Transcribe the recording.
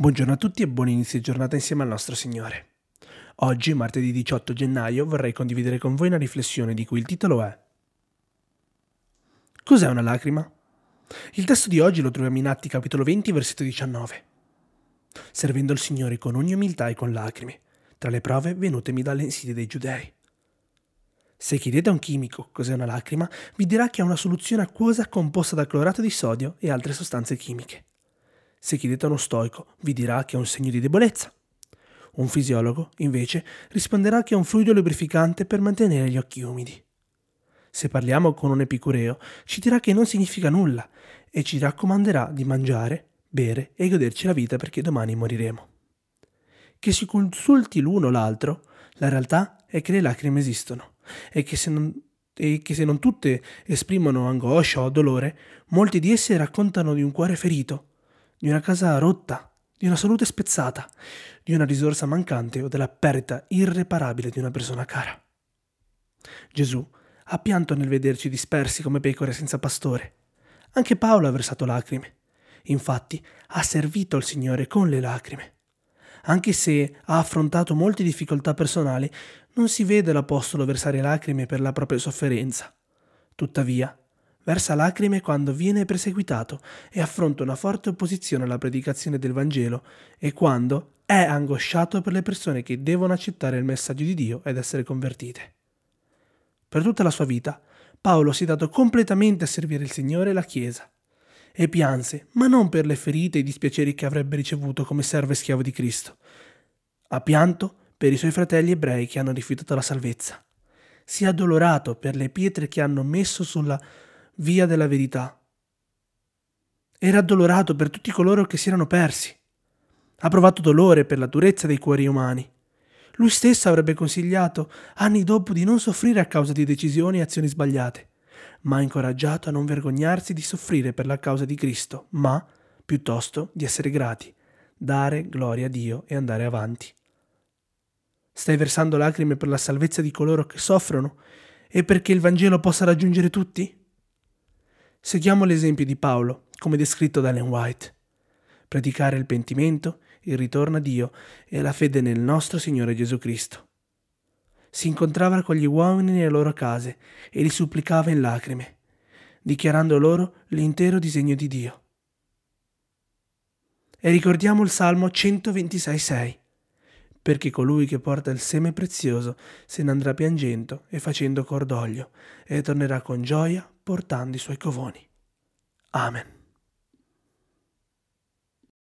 Buongiorno a tutti e buon inizio giornata insieme al nostro Signore. Oggi, martedì 18 gennaio, vorrei condividere con voi una riflessione di cui il titolo è Cos'è una lacrima? Il testo di oggi lo troviamo in Atti capitolo 20, versetto 19. Servendo il Signore con ogni umiltà e con lacrime, tra le prove venutemi dalle insidie dei giudei. Se chiedete a un chimico cos'è una lacrima, vi dirà che è una soluzione acquosa composta da clorato di sodio e altre sostanze chimiche. Se chiedete a uno stoico, vi dirà che è un segno di debolezza. Un fisiologo, invece, risponderà che è un fluido lubrificante per mantenere gli occhi umidi. Se parliamo con un epicureo, ci dirà che non significa nulla e ci raccomanderà di mangiare, bere e goderci la vita perché domani moriremo. Che si consulti l'uno o l'altro, la realtà è che le lacrime esistono e che se non, che se non tutte esprimono angoscia o dolore, molti di esse raccontano di un cuore ferito, di una casa rotta, di una salute spezzata, di una risorsa mancante o della perdita irreparabile di una persona cara. Gesù ha pianto nel vederci dispersi come pecore senza pastore. Anche Paolo ha versato lacrime. Infatti ha servito il Signore con le lacrime. Anche se ha affrontato molte difficoltà personali, non si vede l'Apostolo versare lacrime per la propria sofferenza. Tuttavia, versa lacrime quando viene perseguitato e affronta una forte opposizione alla predicazione del Vangelo e quando è angosciato per le persone che devono accettare il messaggio di Dio ed essere convertite. Per tutta la sua vita, Paolo si è dato completamente a servire il Signore e la Chiesa. E pianse, ma non per le ferite e i dispiaceri che avrebbe ricevuto come servo e schiavo di Cristo. Ha pianto per i suoi fratelli ebrei che hanno rifiutato la salvezza. Si è addolorato per le pietre che hanno messo sulla via della verità. Era addolorato per tutti coloro che si erano persi. Ha provato dolore per la durezza dei cuori umani. Lui stesso avrebbe consigliato anni dopo di non soffrire a causa di decisioni e azioni sbagliate, ma ha incoraggiato a non vergognarsi di soffrire per la causa di Cristo, ma piuttosto di essere grati, dare gloria a Dio e andare avanti. Stai versando lacrime per la salvezza di coloro che soffrono e perché il Vangelo possa raggiungere tutti? Seguiamo l'esempio di Paolo, come descritto da Ellen White. Predicare il pentimento, il ritorno a Dio e la fede nel nostro Signore Gesù Cristo. Si incontrava con gli uomini nelle loro case e li supplicava in lacrime, dichiarando loro l'intero disegno di Dio. E ricordiamo il Salmo 126,6 perché colui che porta il seme prezioso se ne andrà piangendo e facendo cordoglio, e tornerà con gioia portando i suoi covoni. Amen.